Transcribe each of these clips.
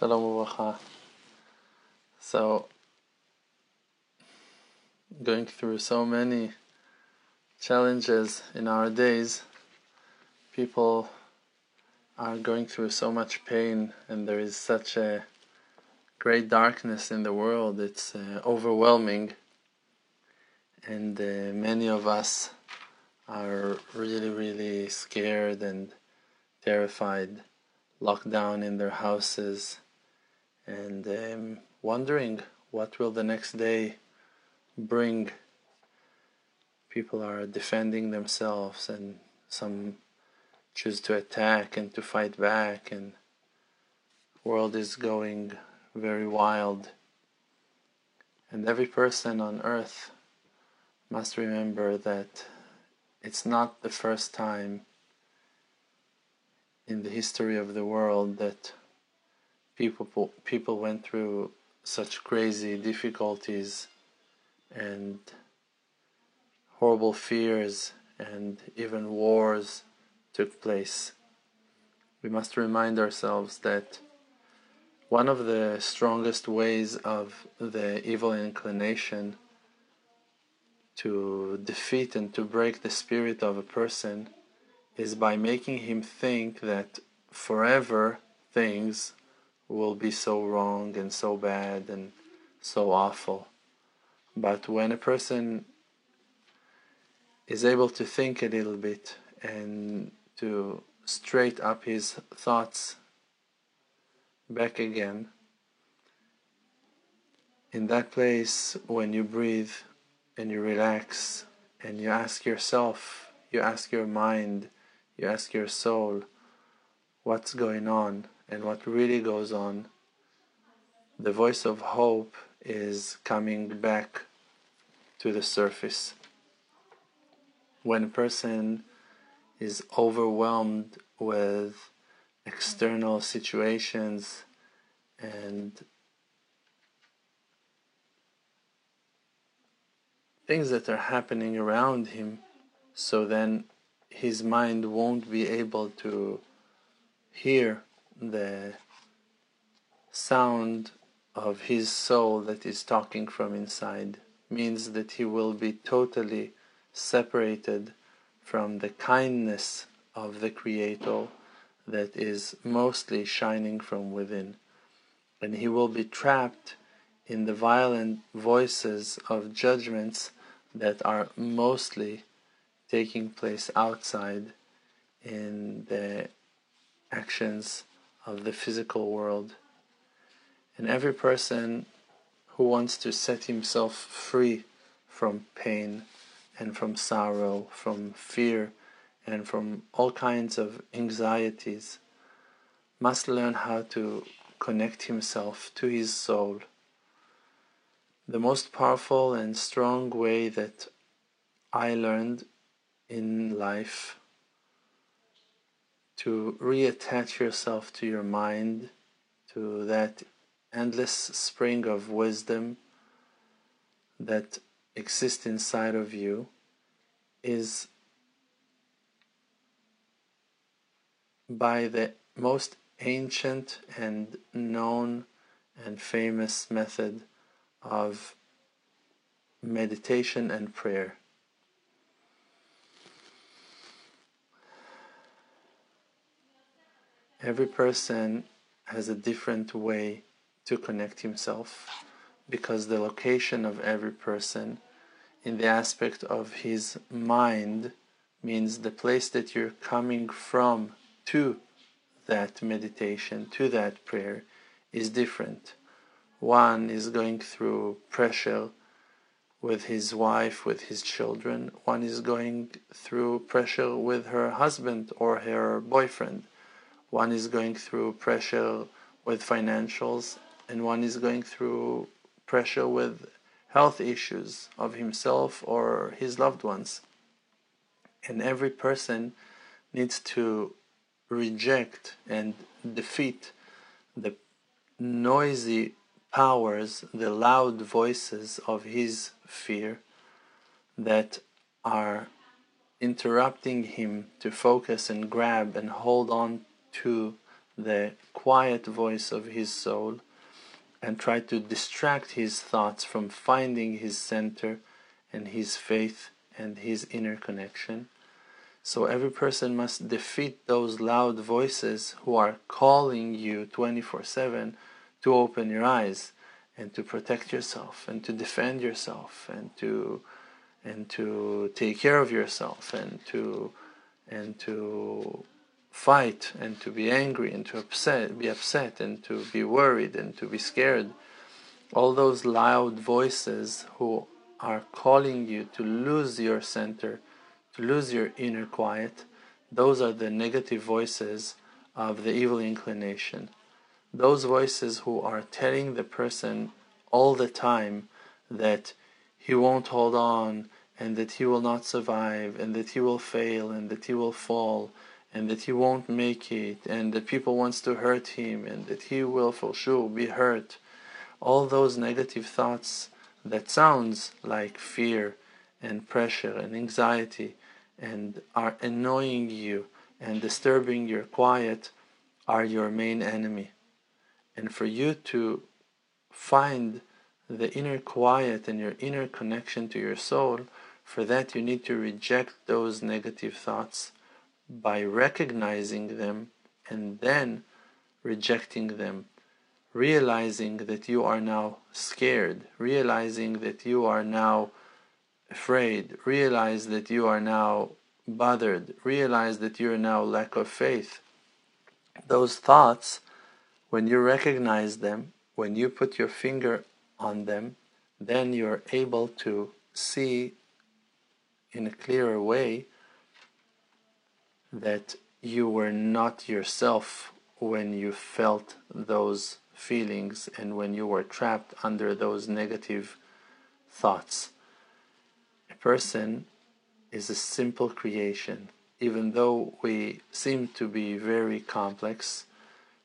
Shalom Uvracha. So, going through so many challenges in our days, people are going through so much pain, and there is such a great darkness in the world. It's uh, overwhelming, and uh, many of us are really, really scared and terrified locked down in their houses and um, wondering what will the next day bring. People are defending themselves and some choose to attack and to fight back and world is going very wild and every person on earth must remember that it's not the first time in the history of the world that people people went through such crazy difficulties and horrible fears and even wars took place. We must remind ourselves that one of the strongest ways of the evil inclination to defeat and to break the spirit of a person is by making him think that forever things will be so wrong and so bad and so awful. But when a person is able to think a little bit and to straight up his thoughts back again, in that place when you breathe and you relax and you ask yourself, you ask your mind, you ask your soul what's going on and what really goes on, the voice of hope is coming back to the surface. When a person is overwhelmed with external situations and things that are happening around him, so then his mind won't be able to hear the sound of his soul that is talking from inside means that he will be totally separated from the kindness of the creator that is mostly shining from within. And he will be trapped in the violent voices of judgments that are mostly taking place outside in the actions of the physical world. And every person who wants to set himself free from pain and from sorrow, from fear, and from all kinds of anxieties must learn how to connect himself to his soul. The most powerful and strong way that I learned in life to reattach yourself to your mind, to that endless spring of wisdom that exists inside of you, is by the most ancient and known and famous method of meditation and prayer. Every person has a different way to connect himself because the location of every person in the aspect of his mind means the place that you're coming from to that meditation, to that prayer, is different. One is going through pressure with his wife, with his children. One is going through pressure with her husband or her boyfriend one is going through pressure with financials and one is going through pressure with health issues of himself or his loved ones. And every person needs to reject and defeat the noisy powers, the loud voices of his fear that are interrupting him to focus and grab and hold on to the quiet voice of his soul and try to distract his thoughts from finding his center and his faith and his inner connection. So every person must defeat those loud voices who are calling you 24 7 to open your eyes and to protect yourself and to defend yourself and to and to take care of yourself and to and to fight and to be angry and to upset be upset and to be worried and to be scared. All those loud voices who are calling you to lose your center to lose your inner quiet those are the negative voices of the evil inclination. Those voices who are telling the person all the time that he won't hold on and that he will not survive and that he will fail and that he will fall and that he won't make it and that people wants to hurt him and that he will for sure be hurt. All those negative thoughts that sounds like fear and pressure and anxiety and are annoying you and disturbing your quiet are your main enemy. And for you to find the inner quiet and your inner connection to your soul, for that you need to reject those negative thoughts by recognizing them and then rejecting them, realizing that you are now scared, realizing that you are now afraid, realize that you are now bothered, realize that you are now lack of faith. Those thoughts, when you recognize them, when you put your finger on them, then you're able to see in a clearer way that you were not yourself when you felt those feelings and when you were trapped under those negative thoughts. A person is a simple creation. Even though we seem to be very complex,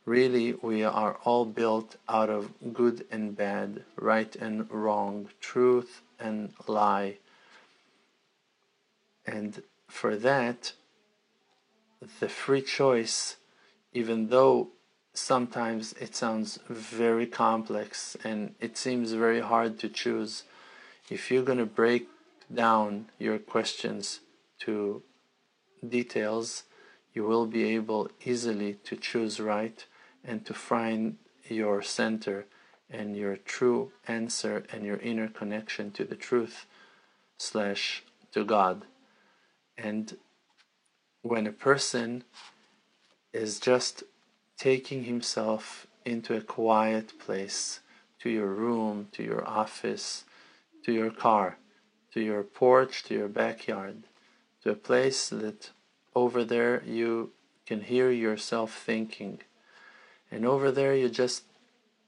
Really, we are all built out of good and bad, right and wrong, truth and lie. And for that, the free choice, even though sometimes it sounds very complex and it seems very hard to choose, if you're going to break down your questions to details, you will be able easily to choose right and to find your center and your true answer and your inner connection to the truth slash to God. And when a person is just taking himself into a quiet place, to your room, to your office, to your car, to your porch, to your backyard, to a place that over there you can hear yourself thinking. And over there, you just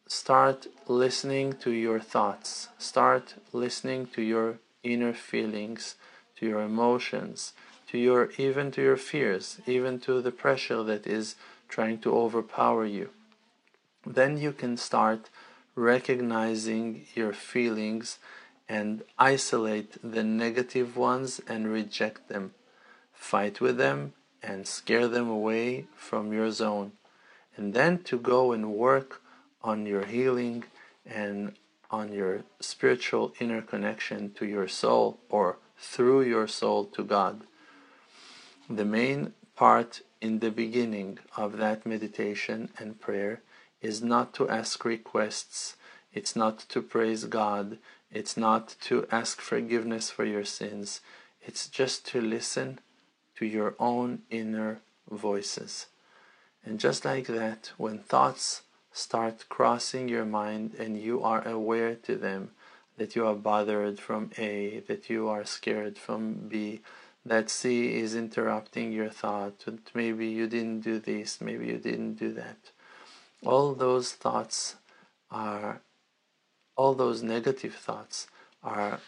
start listening to your thoughts, start listening to your inner feelings, to your emotions, to your even to your fears, even to the pressure that is trying to overpower you. Then you can start recognizing your feelings and isolate the negative ones and reject them. Fight with them and scare them away from your zone and then to go and work on your healing and on your spiritual inner connection to your soul or through your soul to God. The main part in the beginning of that meditation and prayer is not to ask requests, it's not to praise God, it's not to ask forgiveness for your sins, it's just to listen to your own inner voices. And just like that, when thoughts start crossing your mind and you are aware to them that you are bothered from A, that you are scared from B, that C is interrupting your thought, maybe you didn't do this, maybe you didn't do that. All those thoughts are, all those negative thoughts are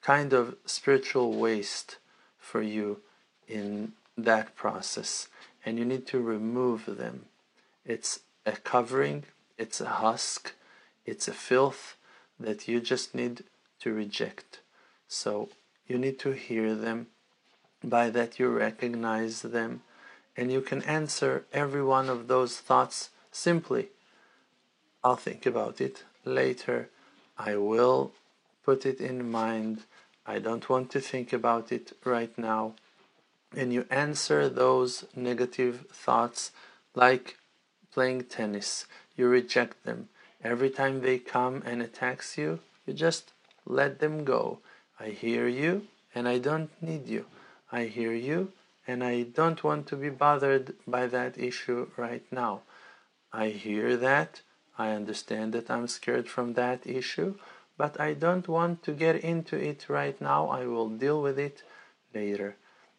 kind of spiritual waste for you in that process and you need to remove them. It's a covering, it's a husk, it's a filth that you just need to reject. So you need to hear them. By that, you recognize them and you can answer every one of those thoughts simply. I'll think about it later. I will put it in mind. I don't want to think about it right now. And you answer those negative thoughts like playing tennis. You reject them. Every time they come and attacks you, you just let them go. I hear you and I don't need you. I hear you and I don't want to be bothered by that issue right now. I hear that. I understand that I'm scared from that issue, but I don't want to get into it right now. I will deal with it later.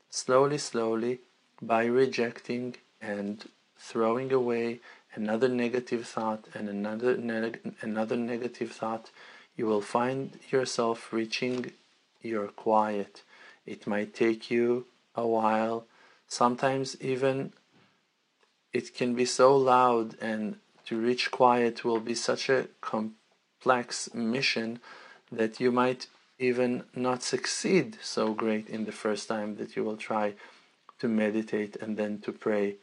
Slowly, slowly, by rejecting and throwing away another negative thought and another neg- another negative thought, you will find yourself reaching your quiet. It might take you a while. Sometimes even it can be so loud and to reach quiet will be such a complex mission that you might even not succeed so great in the first time that you will try to meditate and then to pray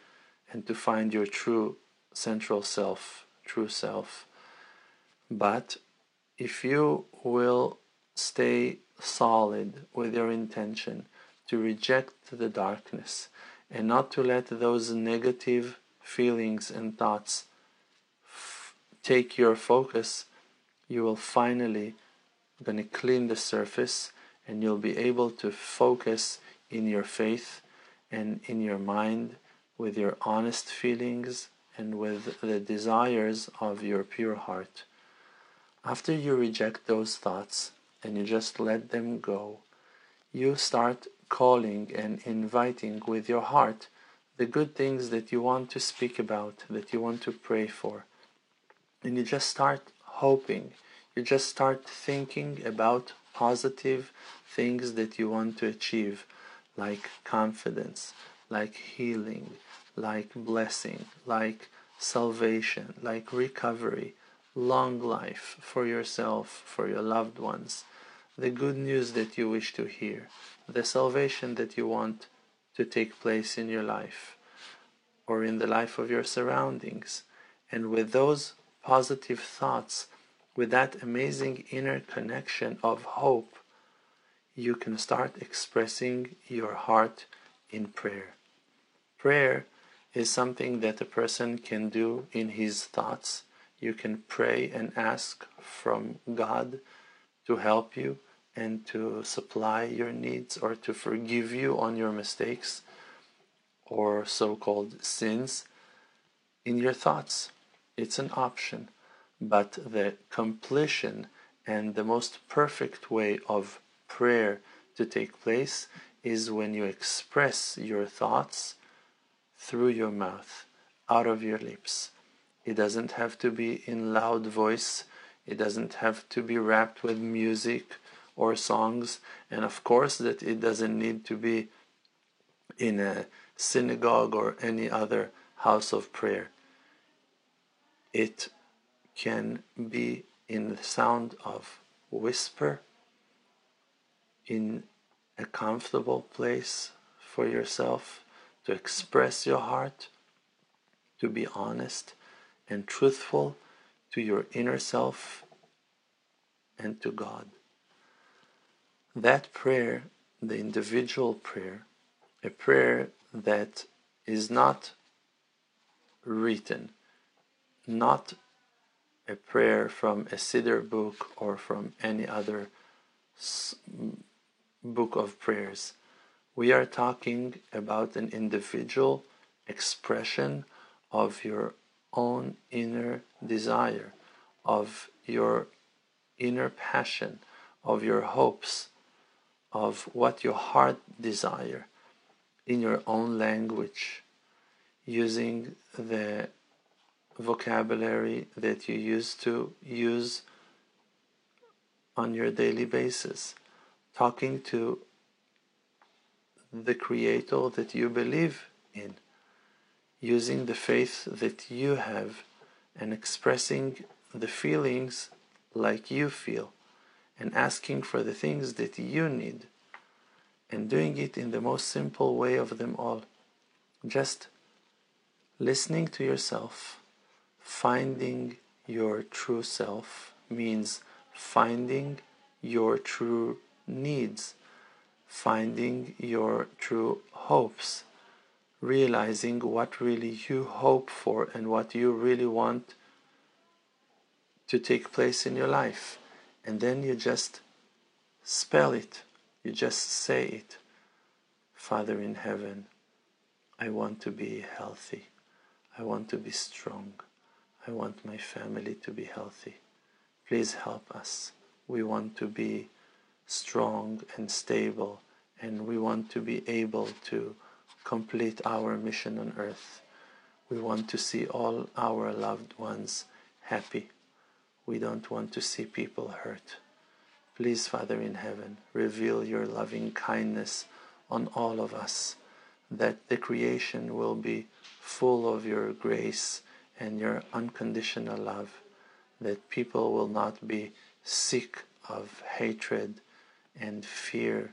and to find your true central self, true self. But if you will stay solid with your intention to reject the darkness and not to let those negative feelings and thoughts f- take your focus, you will finally going to clean the surface and you'll be able to focus in your faith and in your mind with your honest feelings and with the desires of your pure heart. After you reject those thoughts and you just let them go, you start calling and inviting with your heart the good things that you want to speak about, that you want to pray for. And you just start hoping, you just start thinking about positive things that you want to achieve, like confidence, like healing, like blessing, like salvation, like recovery, long life for yourself, for your loved ones, the good news that you wish to hear, the salvation that you want to take place in your life or in the life of your surroundings. And with those positive thoughts, with that amazing inner connection of hope, you can start expressing your heart in prayer. Prayer is something that a person can do in his thoughts. You can pray and ask from God to help you and to supply your needs or to forgive you on your mistakes or so called sins in your thoughts. It's an option, but the completion and the most perfect way of prayer to take place is when you express your thoughts through your mouth, out of your lips. It doesn't have to be in loud voice. It doesn't have to be wrapped with music or songs. And of course, that it doesn't need to be in a synagogue or any other house of prayer. It can be in the sound of whisper, in a comfortable place for yourself to express your heart, to be honest and truthful to your inner self and to God. That prayer, the individual prayer, a prayer that is not written, not a prayer from a Siddur book or from any other book of prayers, we are talking about an individual expression of your own inner desire, of your inner passion, of your hopes, of what your heart desire in your own language, using the vocabulary that you used to use on your daily basis, talking to the Creator that you believe in, using the faith that you have, and expressing the feelings like you feel, and asking for the things that you need, and doing it in the most simple way of them all. just listening to yourself, finding your true self means finding your true needs, finding your true hopes, realizing what really you hope for and what you really want to take place in your life. And then you just spell it, you just say it. Father in heaven, I want to be healthy. I want to be strong. I want my family to be healthy. Please help us. We want to be strong and stable, and we want to be able to complete our mission on earth. We want to see all our loved ones happy. We don't want to see people hurt. Please, Father in heaven, reveal your loving kindness on all of us, that the creation will be full of your grace and your unconditional love, that people will not be sick of hatred and fear,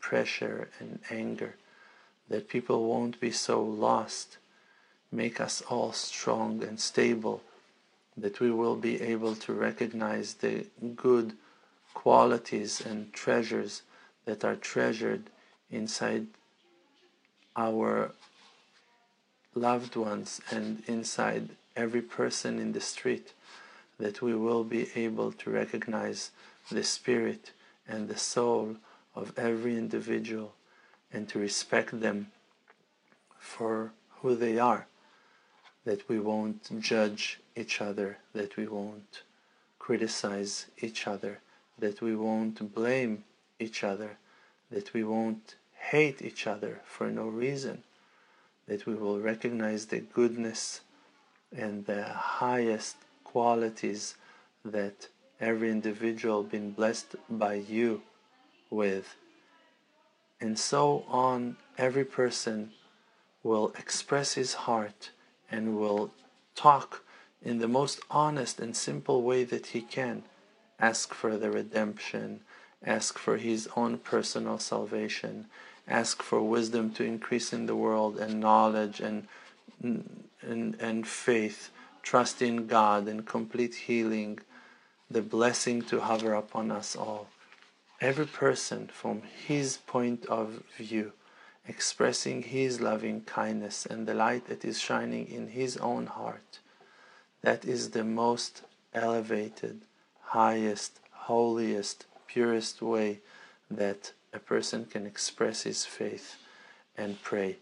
pressure and anger, that people won't be so lost. Make us all strong and stable, that we will be able to recognize the good qualities and treasures that are treasured inside our loved ones and inside every person in the street, that we will be able to recognize the spirit and the soul of every individual and to respect them for who they are, that we won't judge each other, that we won't criticize each other, that we won't blame each other, that we won't hate each other for no reason, that we will recognize the goodness and the highest qualities that every individual been blessed by you with. And so on, every person will express his heart and will talk in the most honest and simple way that he can. Ask for the redemption, ask for his own personal salvation, ask for wisdom to increase in the world and knowledge and and, and faith, trust in God and complete healing, the blessing to hover upon us all. Every person from his point of view, expressing his loving kindness and the light that is shining in his own heart. That is the most elevated, highest, holiest, purest way that a person can express his faith and pray.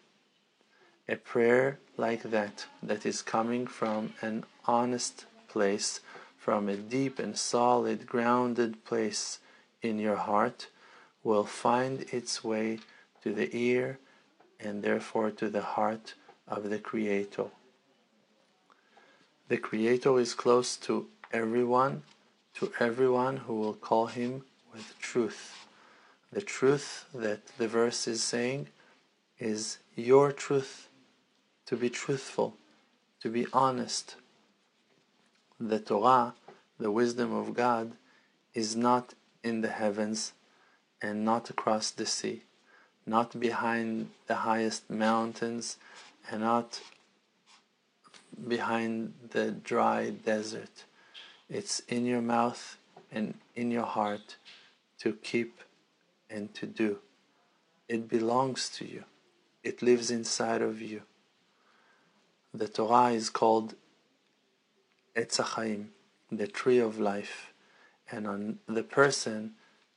A prayer like that, that is coming from an honest place, from a deep and solid, grounded place in your heart, will find its way to the ear and therefore to the heart of the Creator. The Creator is close to everyone, to everyone who will call him with truth. The truth that the verse is saying is your truth, to be truthful, to be honest. The Torah, the wisdom of God, is not in the heavens and not across the sea, not behind the highest mountains and not behind the dry desert. It's in your mouth and in your heart to keep and to do. It belongs to you. It lives inside of you. The Torah is called Etz Chaim, the tree of life, and on the person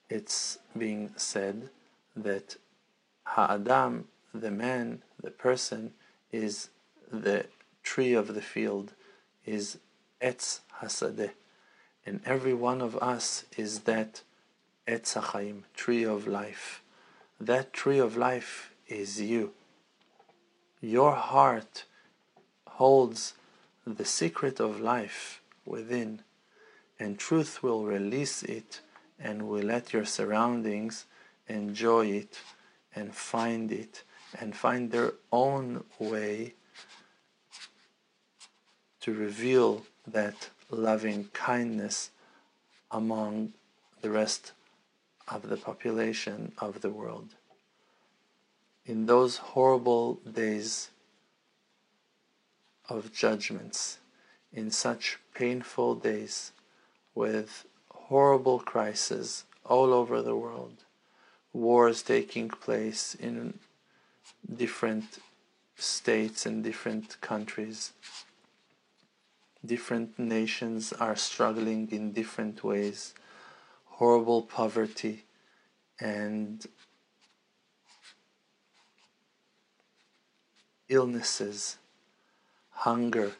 it's being said that Ha'adam, the man, the person, is the tree of the field, is Etz Hasadeh, and every one of us is that Etz Chaim, tree of life. That tree of life is you. Your heart holds the secret of life within, and truth will release it and will let your surroundings enjoy it and find it and find their own way to reveal that loving kindness among the rest of the population of the world. In those horrible days of judgments in such painful days with horrible crises all over the world, wars taking place in different states and different countries. Different nations are struggling in different ways. Horrible poverty and illnesses, hunger,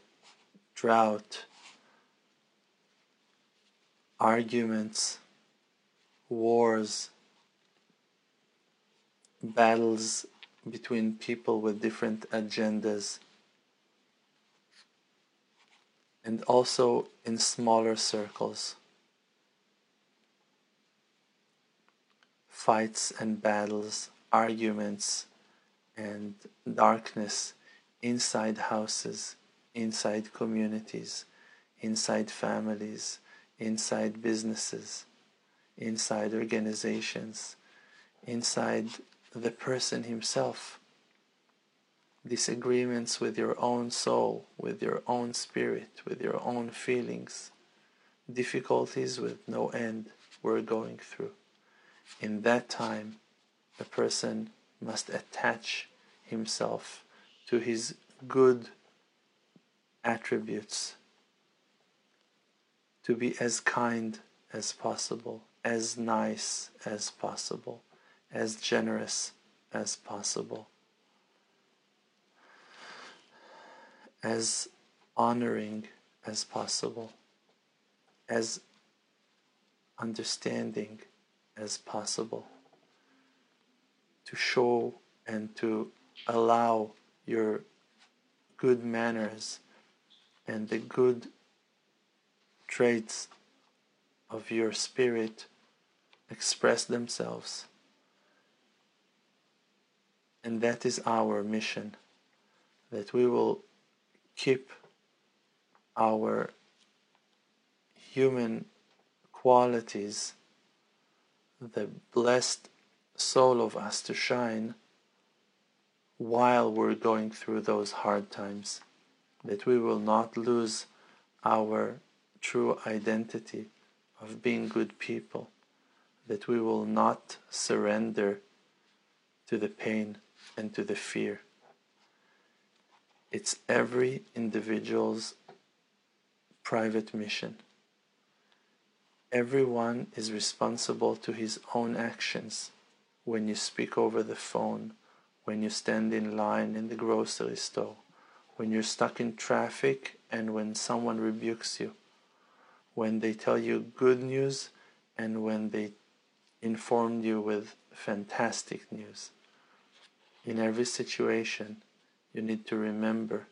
drought, arguments, wars, battles between people with different agendas, and also in smaller circles. Fights and battles, arguments and darkness inside houses, inside communities, inside families, inside businesses, inside organizations, inside the person himself. Disagreements with your own soul, with your own spirit, with your own feelings, difficulties with no end we're going through. In that time, a person must attach himself to his good attributes, to be as kind as possible, as nice as possible, as generous as possible, as honoring as possible, as understanding as possible, to show and to allow your good manners and the good traits of your spirit express themselves. And that is our mission that we will keep our human qualities, the blessed soul of us to shine while we're going through those hard times, that we will not lose our true identity of being good people, that we will not surrender to the pain and to the fear. It's every individual's private mission. Everyone is responsible to his own actions when you speak over the phone when you stand in line in the grocery store, when you're stuck in traffic and when someone rebukes you, when they tell you good news and when they inform you with fantastic news. In every situation, you need to remember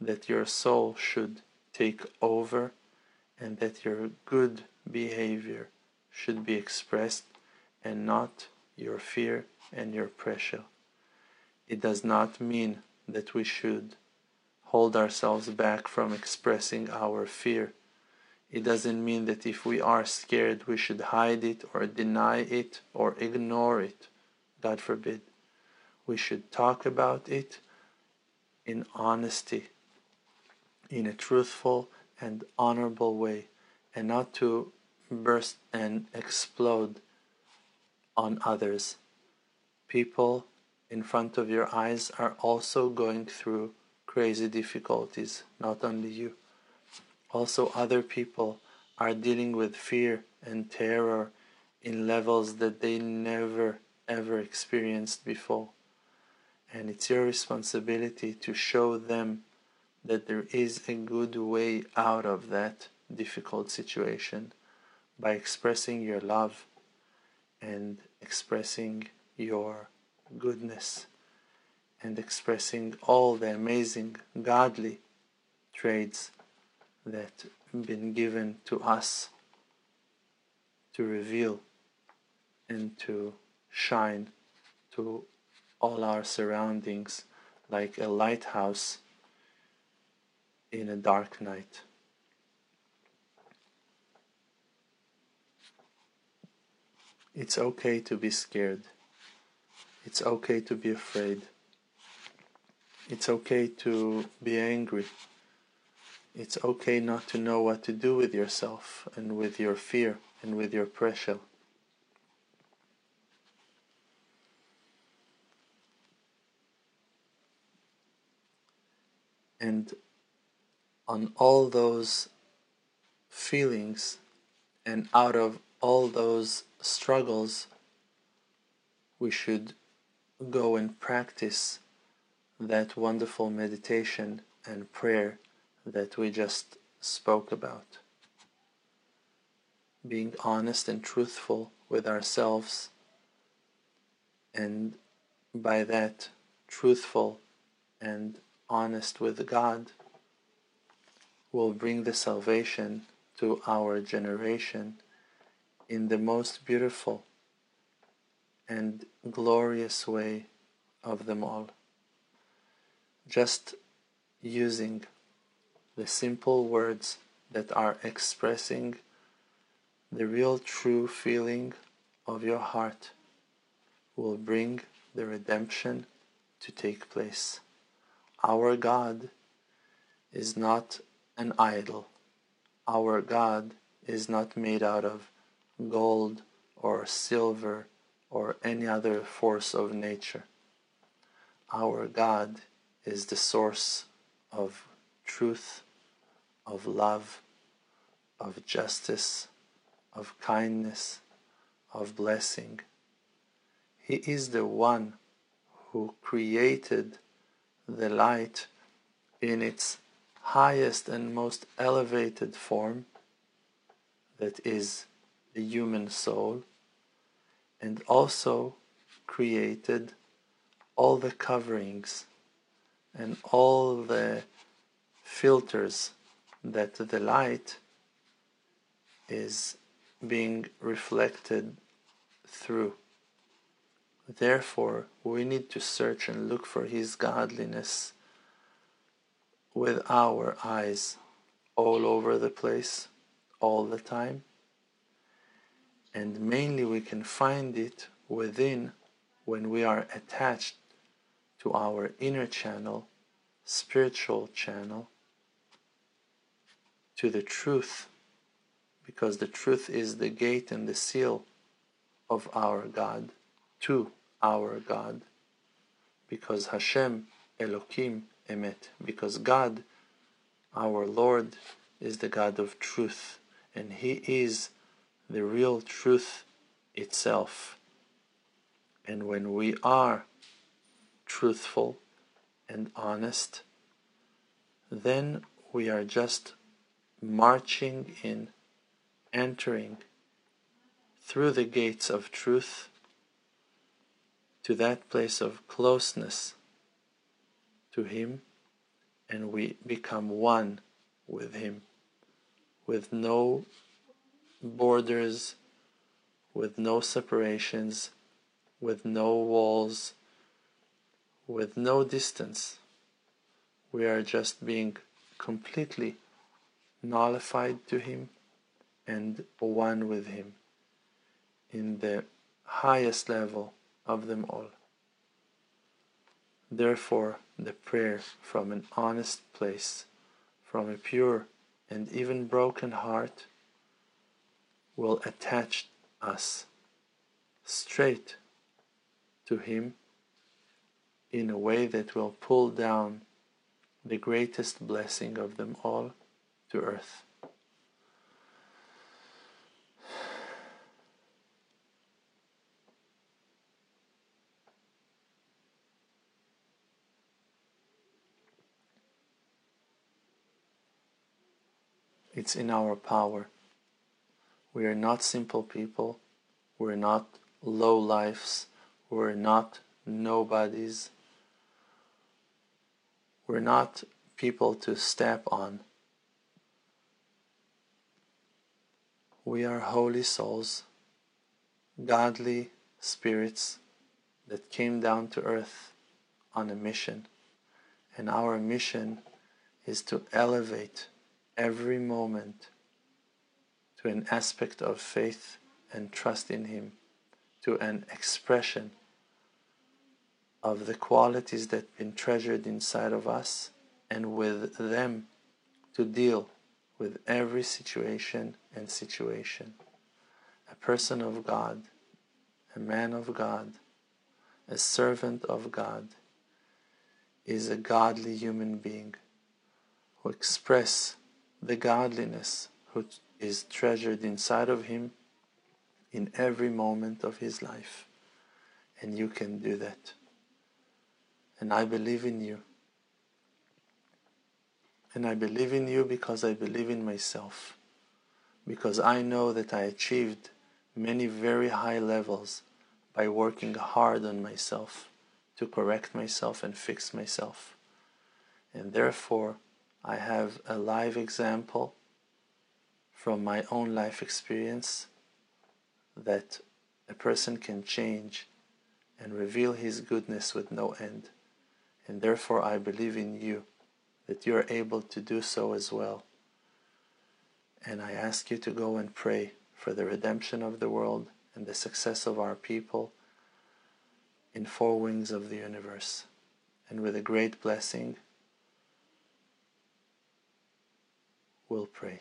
that your soul should take over and that your good behavior should be expressed and not your fear and your pressure it does not mean that we should hold ourselves back from expressing our fear. It doesn't mean that if we are scared, we should hide it or deny it or ignore it. God forbid. We should talk about it in honesty, in a truthful and honorable way, and not to burst and explode on others. People in front of your eyes are also going through crazy difficulties, not only you. Also, other people are dealing with fear and terror in levels that they never ever experienced before. And it's your responsibility to show them that there is a good way out of that difficult situation by expressing your love and expressing your goodness and expressing all the amazing godly traits that been given to us to reveal and to shine to all our surroundings like a lighthouse in a dark night. It's okay to be scared. It's okay to be afraid. It's okay to be angry. It's okay not to know what to do with yourself and with your fear and with your pressure. And on all those feelings and out of all those struggles, we should go and practice that wonderful meditation and prayer that we just spoke about. Being honest and truthful with ourselves, and by that, truthful and honest with God, will bring the salvation to our generation in the most beautiful and glorious way of them all. Just using the simple words that are expressing the real true feeling of your heart will bring the redemption to take place. Our God is not an idol. Our God is not made out of gold or silver or any other force of nature. Our God is the source of truth, of love, of justice, of kindness, of blessing. He is the one who created the light in its highest and most elevated form, that is the human soul, and also created all the coverings and all the filters that the light is being reflected through. Therefore, we need to search and look for His godliness with our eyes all over the place, all the time. And mainly we can find it within when we are attached to our inner channel, spiritual channel, to the truth, because the truth is the gate and the seal of our God, to our God, because Hashem, Elohim, Emet, because God, our Lord, is the God of truth, and He is the real truth itself. And when we are truthful and honest, then we are just marching in, entering through the gates of truth to that place of closeness to Him, and we become one with Him, with no borders, with no separations, with no walls, with no distance. We are just being completely nullified to Him and one with Him in the highest level of them all. Therefore, the prayer from an honest place, from a pure and even broken heart, will attach us straight to Him in a way that will pull down the greatest blessing of them all to earth. It's in our power. We are not simple people. We're not low lives. We're not nobodies. We're not people to step on. We are holy souls, godly spirits that came down to earth on a mission. And our mission is to elevate every moment to an aspect of faith and trust in Him, to an expression of the qualities that have been treasured inside of us and with them to deal with every situation and situation. A person of God, a man of God, a servant of God is a godly human being who express the godliness who is treasured inside of him in every moment of his life. And you can do that. And I believe in you. And I believe in you because I believe in myself. Because I know that I achieved many very high levels by working hard on myself to correct myself and fix myself. And therefore, I have a live example from my own life experience that a person can change and reveal his goodness with no end. And therefore, I believe in you that you're able to do so as well. And I ask you to go and pray for the redemption of the world and the success of our people in four wings of the universe. And with a great blessing, we'll pray.